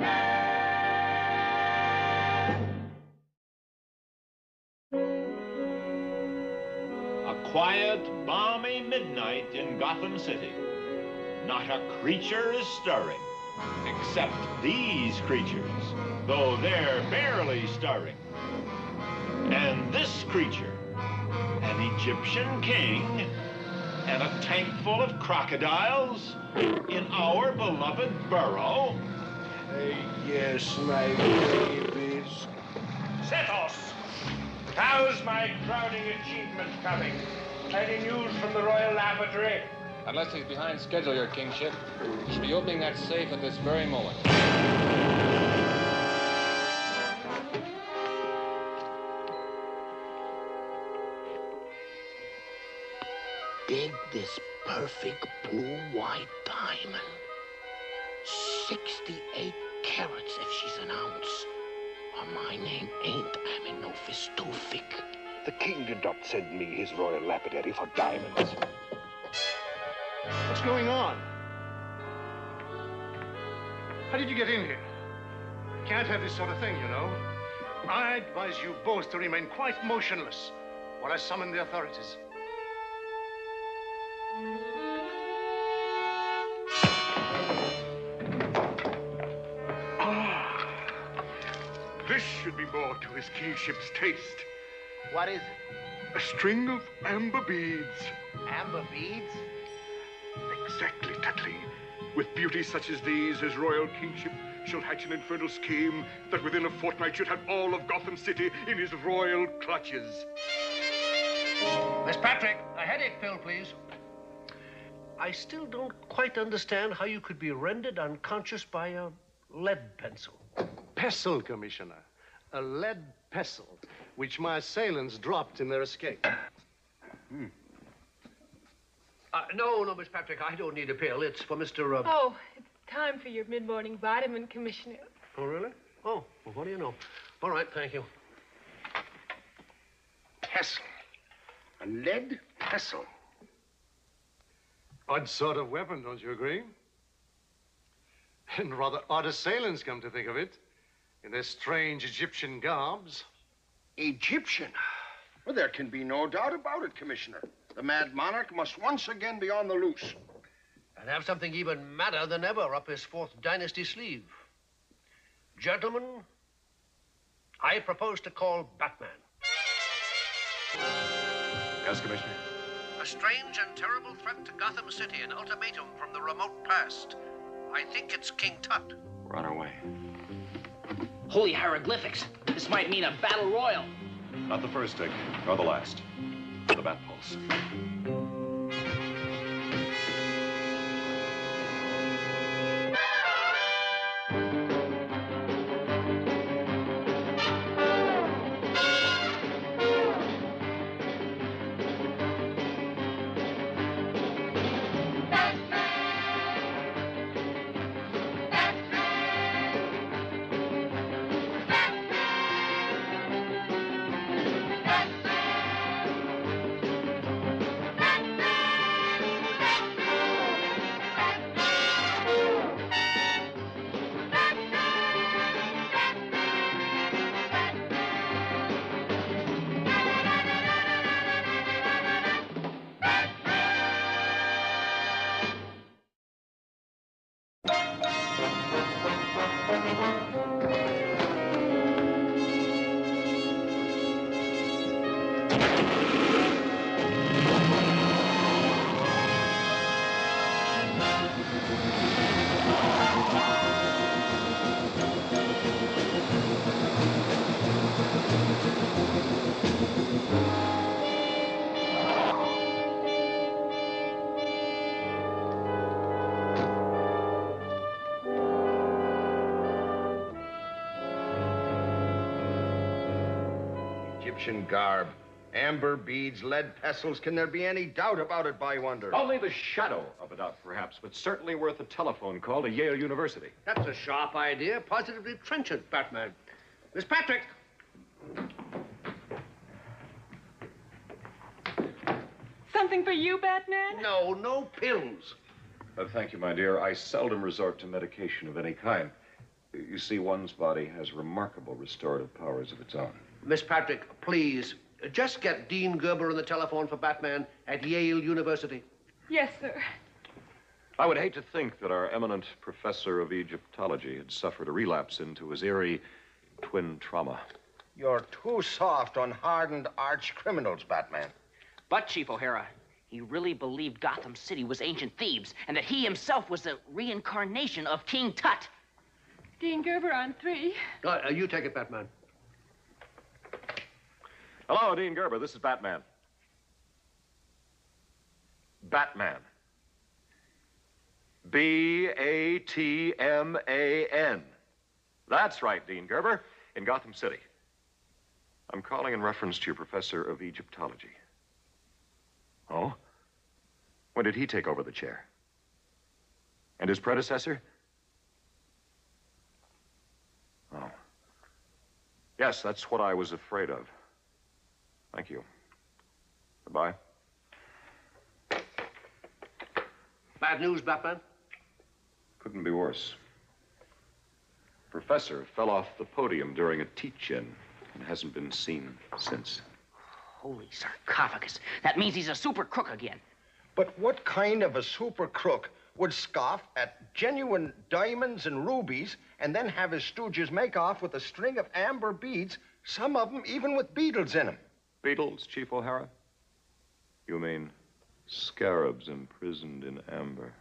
A quiet, balmy midnight in Gotham City. Not a creature is stirring, except these creatures, though they're barely stirring. And this creature, an Egyptian king, and a tank full of crocodiles in our beloved burrow. Yes, my babies. Sethos! How's my crowning achievement coming? Any news from the Royal Laboratory? Unless he's behind schedule, Your Kingship. He should be opening that safe at this very moment. Dig this perfect blue white diamond. 68 carats if she's an ounce. Or my name ain't Amenophis Tewfik. The king did not send me his royal lapidary for diamonds. What's going on? How did you get in here? Can't have this sort of thing, you know. I advise you both to remain quite motionless while I summon the authorities. This should be more to his kingship's taste. What is it? A string of amber beads. Amber beads? Exactly, Tutling. With beauties such as these, his royal kingship shall hatch an infernal scheme that within a fortnight should have all of Gotham City in his royal clutches. Miss Patrick, a headache pill, please. I still don't quite understand how you could be rendered unconscious by a lead pencil. Pestle, Commissioner. A lead pestle, which my assailants dropped in their escape. Hmm. Uh, no, no, Miss Patrick, I don't need a pill. It's for Mr. Uh... Oh, it's time for your mid-morning vitamin, Commissioner. Oh, really? Oh, well, what do you know? All right, thank you. Pestle. A lead pestle. Odd sort of weapon, don't you agree? And rather odd assailants, come to think of it, in their strange Egyptian garbs. Egyptian? Well, there can be no doubt about it, Commissioner. The mad monarch must once again be on the loose. And have something even madder than ever up his fourth dynasty sleeve. Gentlemen, I propose to call Batman. Yes, Commissioner. A strange and terrible threat to Gotham City, an ultimatum from the remote past. I think it's King Tut. We're on our way. Holy hieroglyphics. This might mean a battle royal. Not the first, Dick, nor the last. The Batpoles. Egyptian garb. Amber beads, lead pestles. Can there be any doubt about it, by wonder? Only the shadow of a doubt, perhaps, but certainly worth a telephone call to Yale University. That's a sharp idea. Positively trenchant, Batman. Miss Patrick. Something for you, Batman? No, no pills. Uh, thank you, my dear. I seldom resort to medication of any kind. You see, one's body has remarkable restorative powers of its own. Miss Patrick, please, just get Dean Gerber on the telephone for Batman at Yale University. Yes, sir. I would hate to think that our eminent professor of Egyptology had suffered a relapse into his eerie twin trauma. You're too soft on hardened arch criminals, Batman. But, Chief O'Hara, he really believed Gotham City was ancient Thebes and that he himself was the reincarnation of King Tut. Dean Gerber on three. Uh, you take it, Batman. Hello, Dean Gerber. This is Batman. Batman. B A T M A N. That's right, Dean Gerber, in Gotham City. I'm calling in reference to your professor of Egyptology. Oh? When did he take over the chair? And his predecessor? Oh. Yes, that's what I was afraid of. Thank you. Goodbye. Bad news, Batman? Couldn't be worse. Professor fell off the podium during a teach-in and hasn't been seen since. Holy sarcophagus. That means he's a super crook again. But what kind of a super crook would scoff at genuine diamonds and rubies and then have his stooges make off with a string of amber beads, some of them even with beetles in them? Beetles, Chief O'Hara? You mean scarabs imprisoned in amber?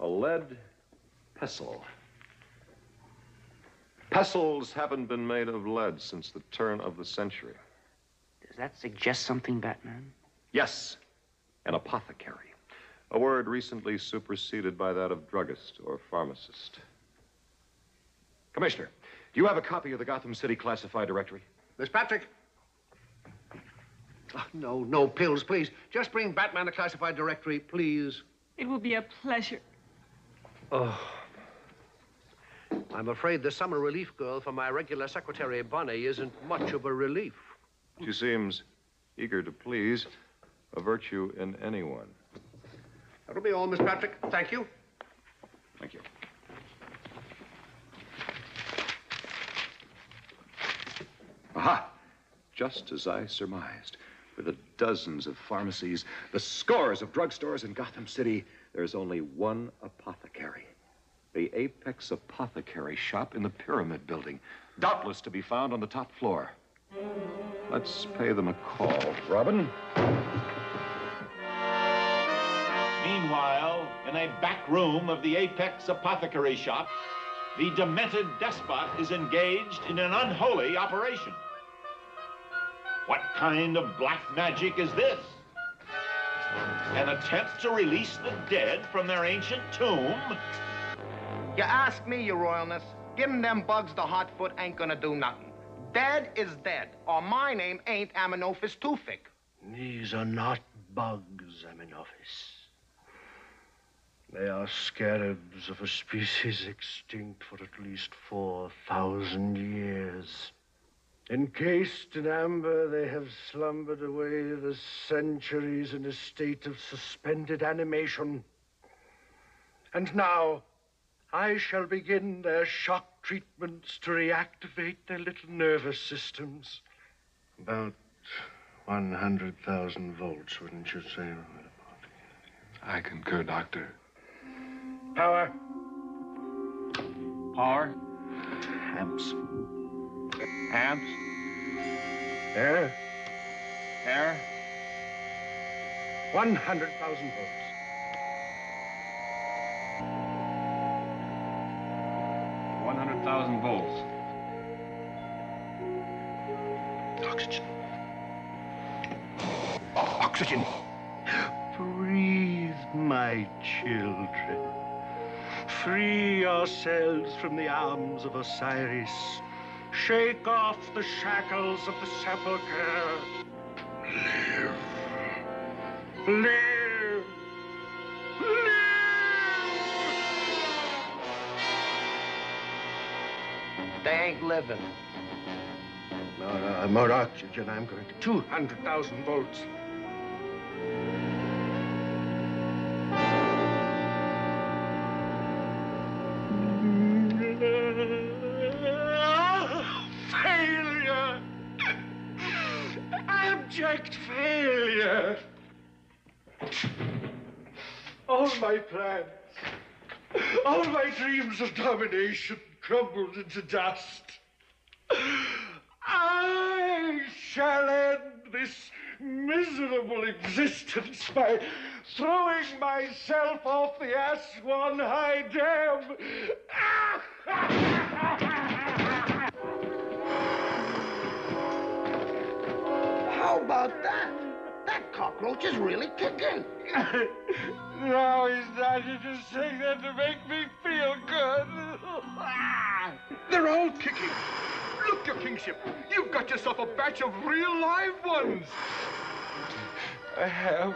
A lead pestle. Pestles haven't been made of lead since the turn of the century. Does that suggest something, Batman? Yes, an apothecary. A word recently superseded by that of druggist or pharmacist. Commissioner, do you have a copy of the Gotham City Classified Directory? Miss Patrick? Oh, no, no pills, please. Just bring Batman the classified directory, please. It will be a pleasure. Oh. I'm afraid the summer relief girl for my regular secretary, Bonnie, isn't much of a relief. She seems eager to please, a virtue in anyone. That'll be all, Miss Patrick. Thank you. Thank you. Aha! Just as I surmised. With the dozens of pharmacies, the scores of drugstores in Gotham City, there's only one apothecary. The Apex Apothecary Shop in the Pyramid Building, doubtless to be found on the top floor. Let's pay them a call. Robin? Meanwhile, in a back room of the Apex Apothecary Shop, the demented despot is engaged in an unholy operation. What kind of black magic is this? An attempt to release the dead from their ancient tomb? You ask me, your royalness. Giving them bugs the hot foot ain't gonna do nothing. Dead is dead, or my name ain't Amenophis Toothpick. These are not bugs, Amenophis. They are scarabs of a species extinct for at least 4,000 years. Encased in amber, they have slumbered away the centuries in a state of suspended animation. And now, I shall begin their shock treatments to reactivate their little nervous systems. About 100,000 volts, wouldn't you say? I concur, Doctor. Power. Power? Amps. Amps? Air. Air? 100,000 volts. One hundred thousand volts. Oxygen. Oxygen. Breathe, my children. Free yourselves from the arms of Osiris. Shake off the shackles of the sepulchre. Live. Live. They ain't living. No, more oxygen. I'm going to 200,000 volts. My plans, all my dreams of domination crumbled into dust. I shall end this miserable existence by throwing myself off the Aswan High Dam. How about that? That cockroach is really kicking. now he's starting to sing that to make me feel good. They're all kicking. Look, your kingship, you've got yourself a batch of real live ones. I have.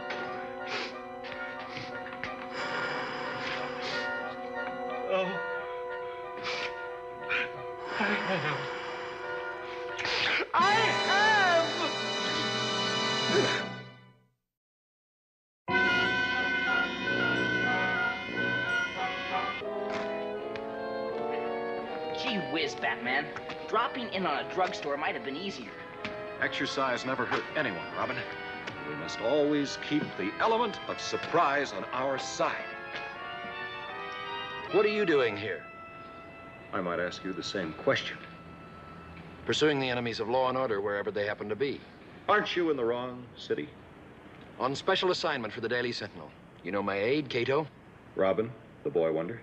Oh. I have. In on a drugstore might have been easier. Exercise never hurt anyone, Robin. We must always keep the element of surprise on our side. What are you doing here? I might ask you the same question. Pursuing the enemies of law and order wherever they happen to be. Aren't you in the wrong city? On special assignment for the Daily Sentinel. You know my aide, Kato? Robin, the boy wonder.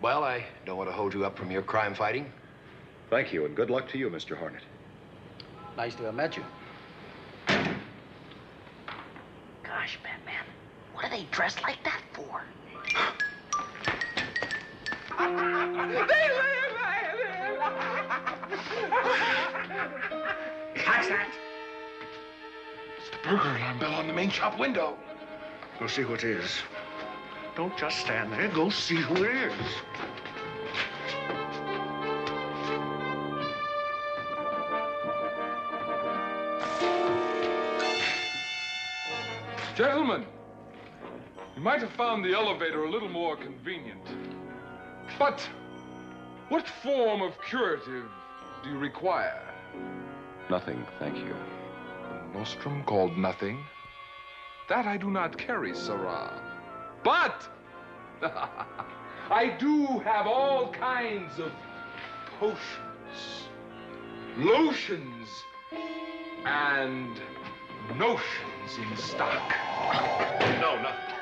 Well, I don't want to hold you up from your crime fighting. Thank you, and good luck to you, Mr. Hornet. Nice to have met you. Gosh, Batman, what are they dressed like that for? Catch that! It's the burglar alarm bell on the main shop window. Go see who it is. Don't just stand there. Go see who it is. Gentlemen, you might have found the elevator a little more convenient. But what form of curative do you require? Nothing, thank you. Nostrum called nothing? That I do not carry, Sarah. But I do have all kinds of potions, lotions, and notions in stock. No, nothing.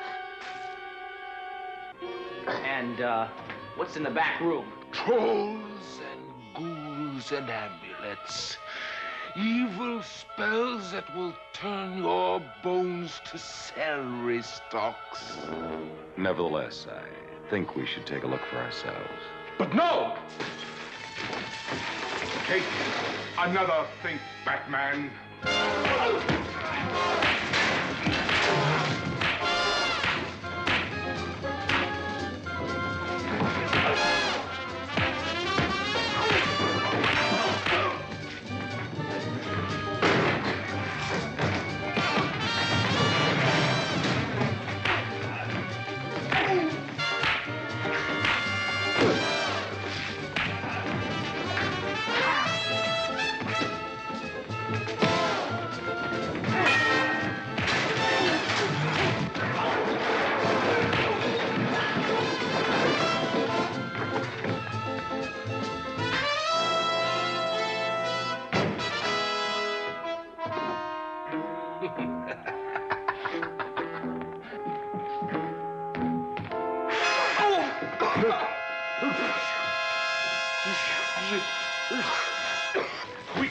And, uh, what's in the back room? Trolls and ghouls and amulets. Evil spells that will turn your bones to celery stalks. Nevertheless, I think we should take a look for ourselves. But no! Take another think, Batman. We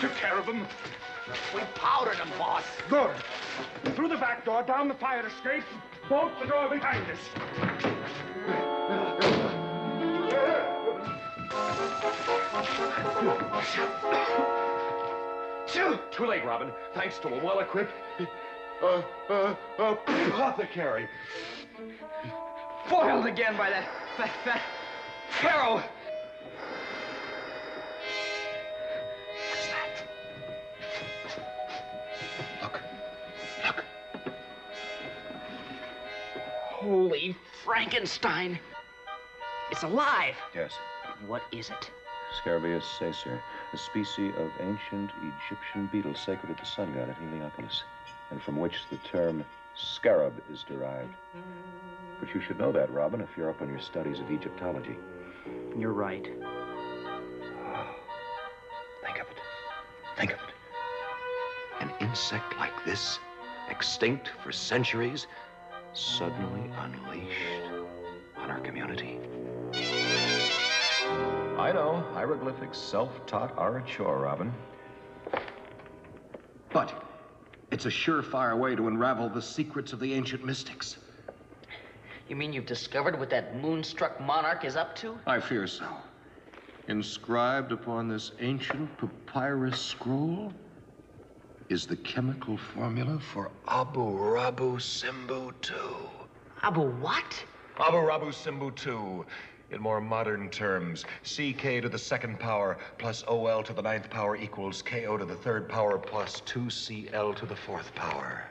took care of them. We powdered them, boss. Good. Through the back door, down the fire escape, bolt the door behind us. Too late, Robin. Thanks to a well-equipped uh, uh, uh, apothecary. Foiled again by that, that, that Pharaoh. Frankenstein! It's alive! Yes. What is it? Scarabaeus caesar, a species of ancient Egyptian beetle sacred to the sun god at Heliopolis, and from which the term scarab is derived. But you should know that, Robin, if you're up on your studies of Egyptology. You're right. Think of it. Think of it. An insect like this, extinct for centuries, suddenly unleashed on our community. I know, hieroglyphics, self-taught, are a chore, Robin. But it's a surefire way to unravel the secrets of the ancient mystics. You mean you've discovered what that moonstruck monarch is up to? I fear so. Inscribed upon this ancient papyrus scroll is the chemical formula for Abu Rabu Simbu 2. Abu what? Abu Rabu Simbu 2. In more modern terms, CK to the second power plus OL to the ninth power equals KO to the third power plus 2CL to the fourth power.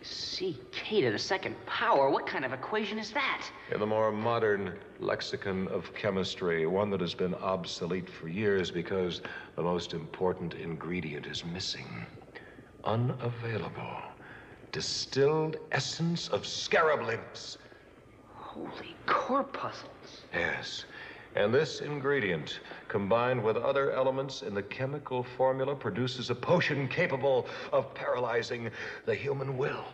CK to the second power? What kind of equation is that? In the more modern lexicon of chemistry, one that has been obsolete for years because the most important ingredient is missing. Unavailable. Distilled essence of scarab lymphs. Holy corpuscles. Yes. And this ingredient, combined with other elements in the chemical formula, produces a potion capable of paralyzing the human will.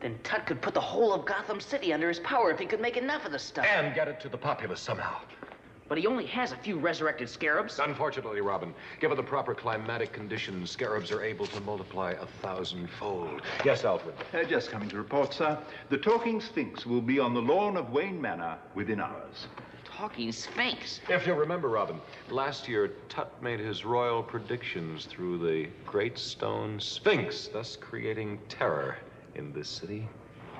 Then Tut could put the whole of Gotham City under his power if he could make enough of the stuff. And get it to the populace somehow. But he only has a few resurrected scarabs. Unfortunately, Robin, given the proper climatic conditions, scarabs are able to multiply a thousandfold. Yes, Alfred. Uh, just coming to report, sir. The talking sphinx will be on the lawn of Wayne Manor within hours. Talking sphinx. If you'll remember, Robin, last year Tut made his royal predictions through the Great Stone Sphinx, thus creating terror in this city.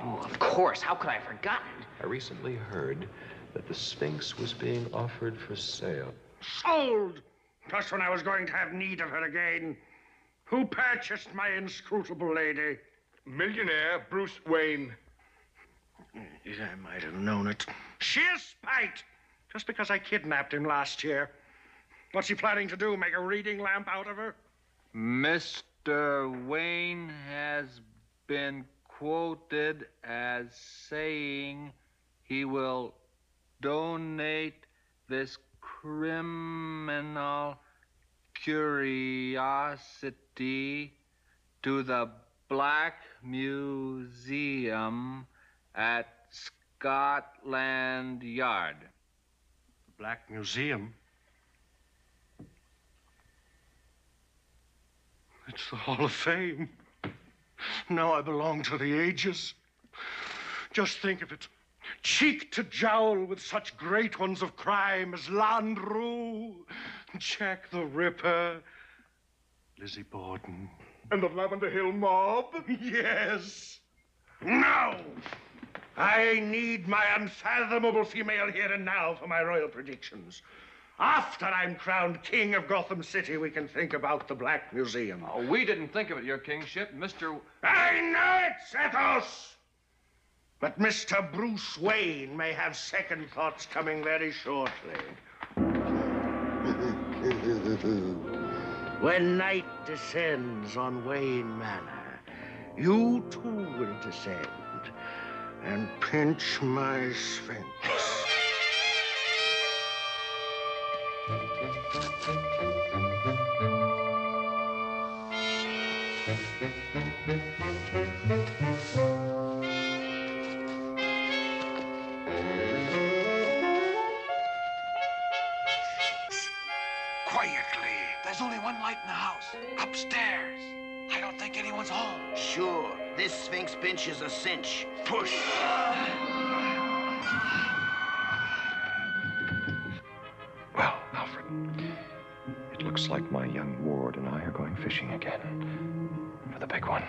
Oh, of course. How could I have forgotten? I recently heard that the Sphinx was being offered for sale. Sold! Just when I was going to have need of her again. Who purchased my inscrutable lady? Millionaire Bruce Wayne. I might have known it. Sheer spite! Just because I kidnapped him last year. What's he planning to do? Make a reading lamp out of her? Mr. Wayne has been quoted as saying he will donate this criminal curiosity to the Black Museum at Scotland Yard. The Black Museum? It's the Hall of Fame. Now I belong to the ages. Just think of it. Cheek to jowl with such great ones of crime as Landru, Jack the Ripper, Lizzie Borden. And the Lavender Hill mob? Yes. No! I need my unfathomable female here and now for my royal predictions. After I'm crowned king of Gotham City, we can think about the Black Museum. Oh, we didn't think of it, Your Kingship. Mr. I know it, Sethos! But Mr. Bruce Wayne may have second thoughts coming very shortly. when night descends on Wayne Manor, you too will descend and pinch my sphinx. Quietly. There's only one light in the house. Upstairs. I don't think anyone's home. Sure. This Sphinx pinch is a cinch. Push. Well, Alfred, it looks like my young ward and I are going fishing again. For the big one.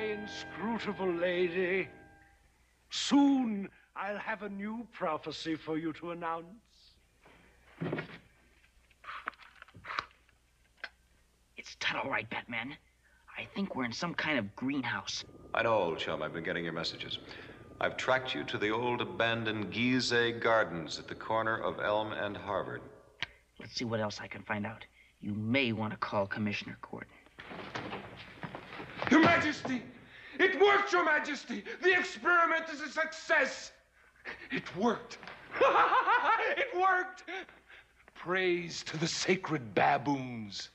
My inscrutable lady. Soon I'll have a new prophecy for you to announce. It's Tut, all right, Batman. I think we're in some kind of greenhouse. I know, old chum. I've been getting your messages. I've tracked you to the old abandoned Gizeh Gardens at the corner of Elm and Harvard. Let's see what else I can find out. You may want to call Commissioner Gordon. Your Majesty! It worked, Your Majesty! The experiment is a success! It worked! it worked! Praise to the sacred baboons,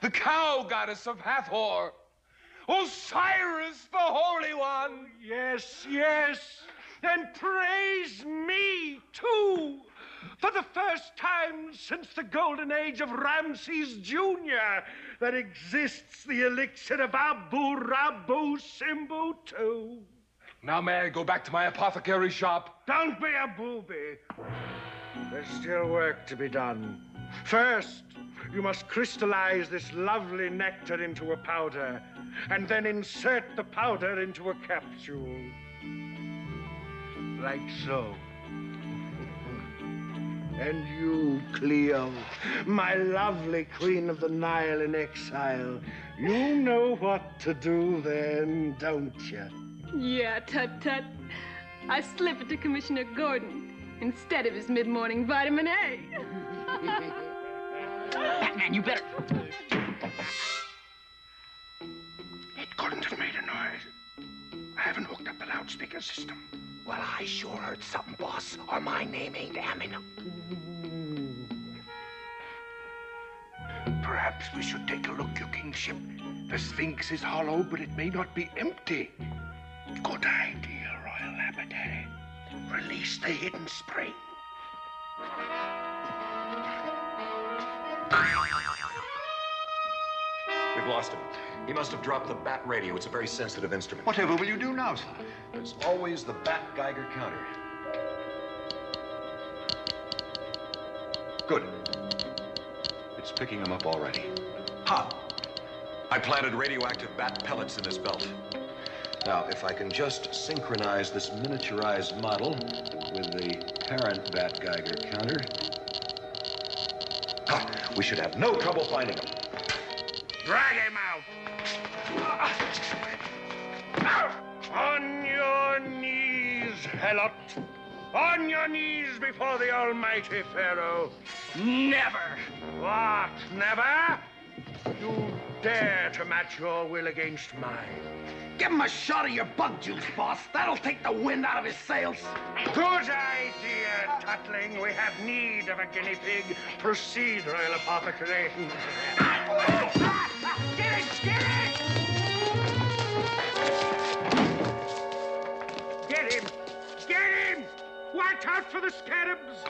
the cow goddess of Hathor, Osiris, the Holy One! Yes, yes. And praise me, too. For the first time since the golden age of Ramses Jr., there exists the elixir of Abu Rabu Simbu too. Now may I go back to my apothecary shop? Don't be a booby. There's still work to be done. First, you must crystallize this lovely nectar into a powder, and then insert the powder into a capsule. Like so. And you, Cleo, my lovely queen of the Nile in exile, you know what to do then, don't you? Yeah, tut tut. I slip it to Commissioner Gordon instead of his mid morning vitamin A. Batman, you better. Couldn't have made a noise. I haven't hooked up the loudspeaker system. Well, I sure heard something, boss, or my name ain't Ammon. Perhaps we should take a look, your kingship. The Sphinx is hollow, but it may not be empty. Good idea, Royal Lapidary. Eh? Release the hidden spring. We've lost him. He must have dropped the bat radio. It's a very sensitive instrument. Whatever will you do now, sir? There's always the bat Geiger counter. Good. It's picking him up already. Ha! I planted radioactive bat pellets in his belt. Now, if I can just synchronize this miniaturized model with the parent bat Geiger counter. Ha! We should have no trouble finding him. Drag him out! On your knees, Helot. On your knees before the almighty Pharaoh. Never! What, never? You dare to match your will against mine. Give him a shot of your bug juice, boss. That'll take the wind out of his sails. Good idea, Tutling. We have need of a guinea pig. Proceed, Royal Apothecary. Ah! Get it, get it! Get him! Get him! Watch out for the scarabs!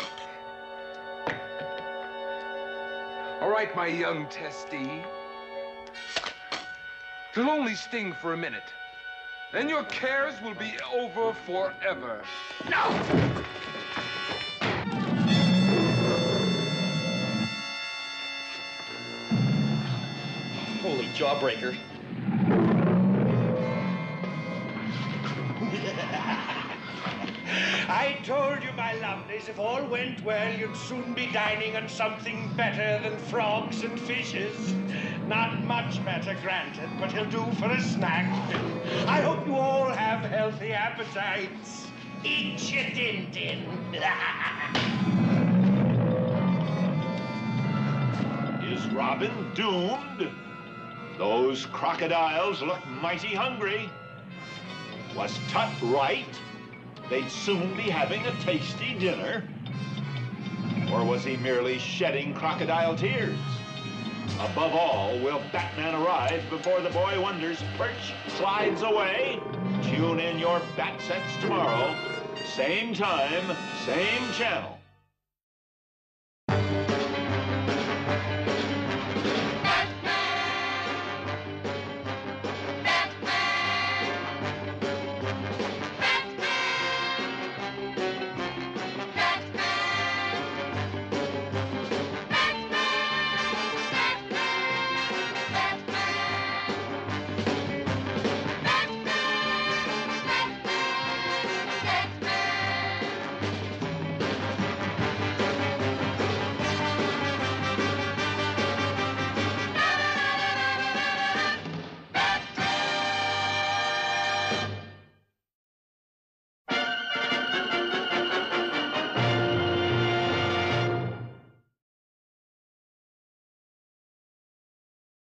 All right, my young testy. It'll only sting for a minute. Then your cares will be over forever. No! Jawbreaker. I told you, my lovelies, if all went well, you'd soon be dining on something better than frogs and fishes. Not much better, granted, but he'll do for a snack. I hope you all have healthy appetites. Eat your din din. Is Robin doomed? Those crocodiles look mighty hungry. Was Tut right? They'd soon be having a tasty dinner? Or was he merely shedding crocodile tears? Above all, will Batman arrive before the Boy Wonders perch slides away? Tune in your Bat Sets tomorrow. Same time, same channel.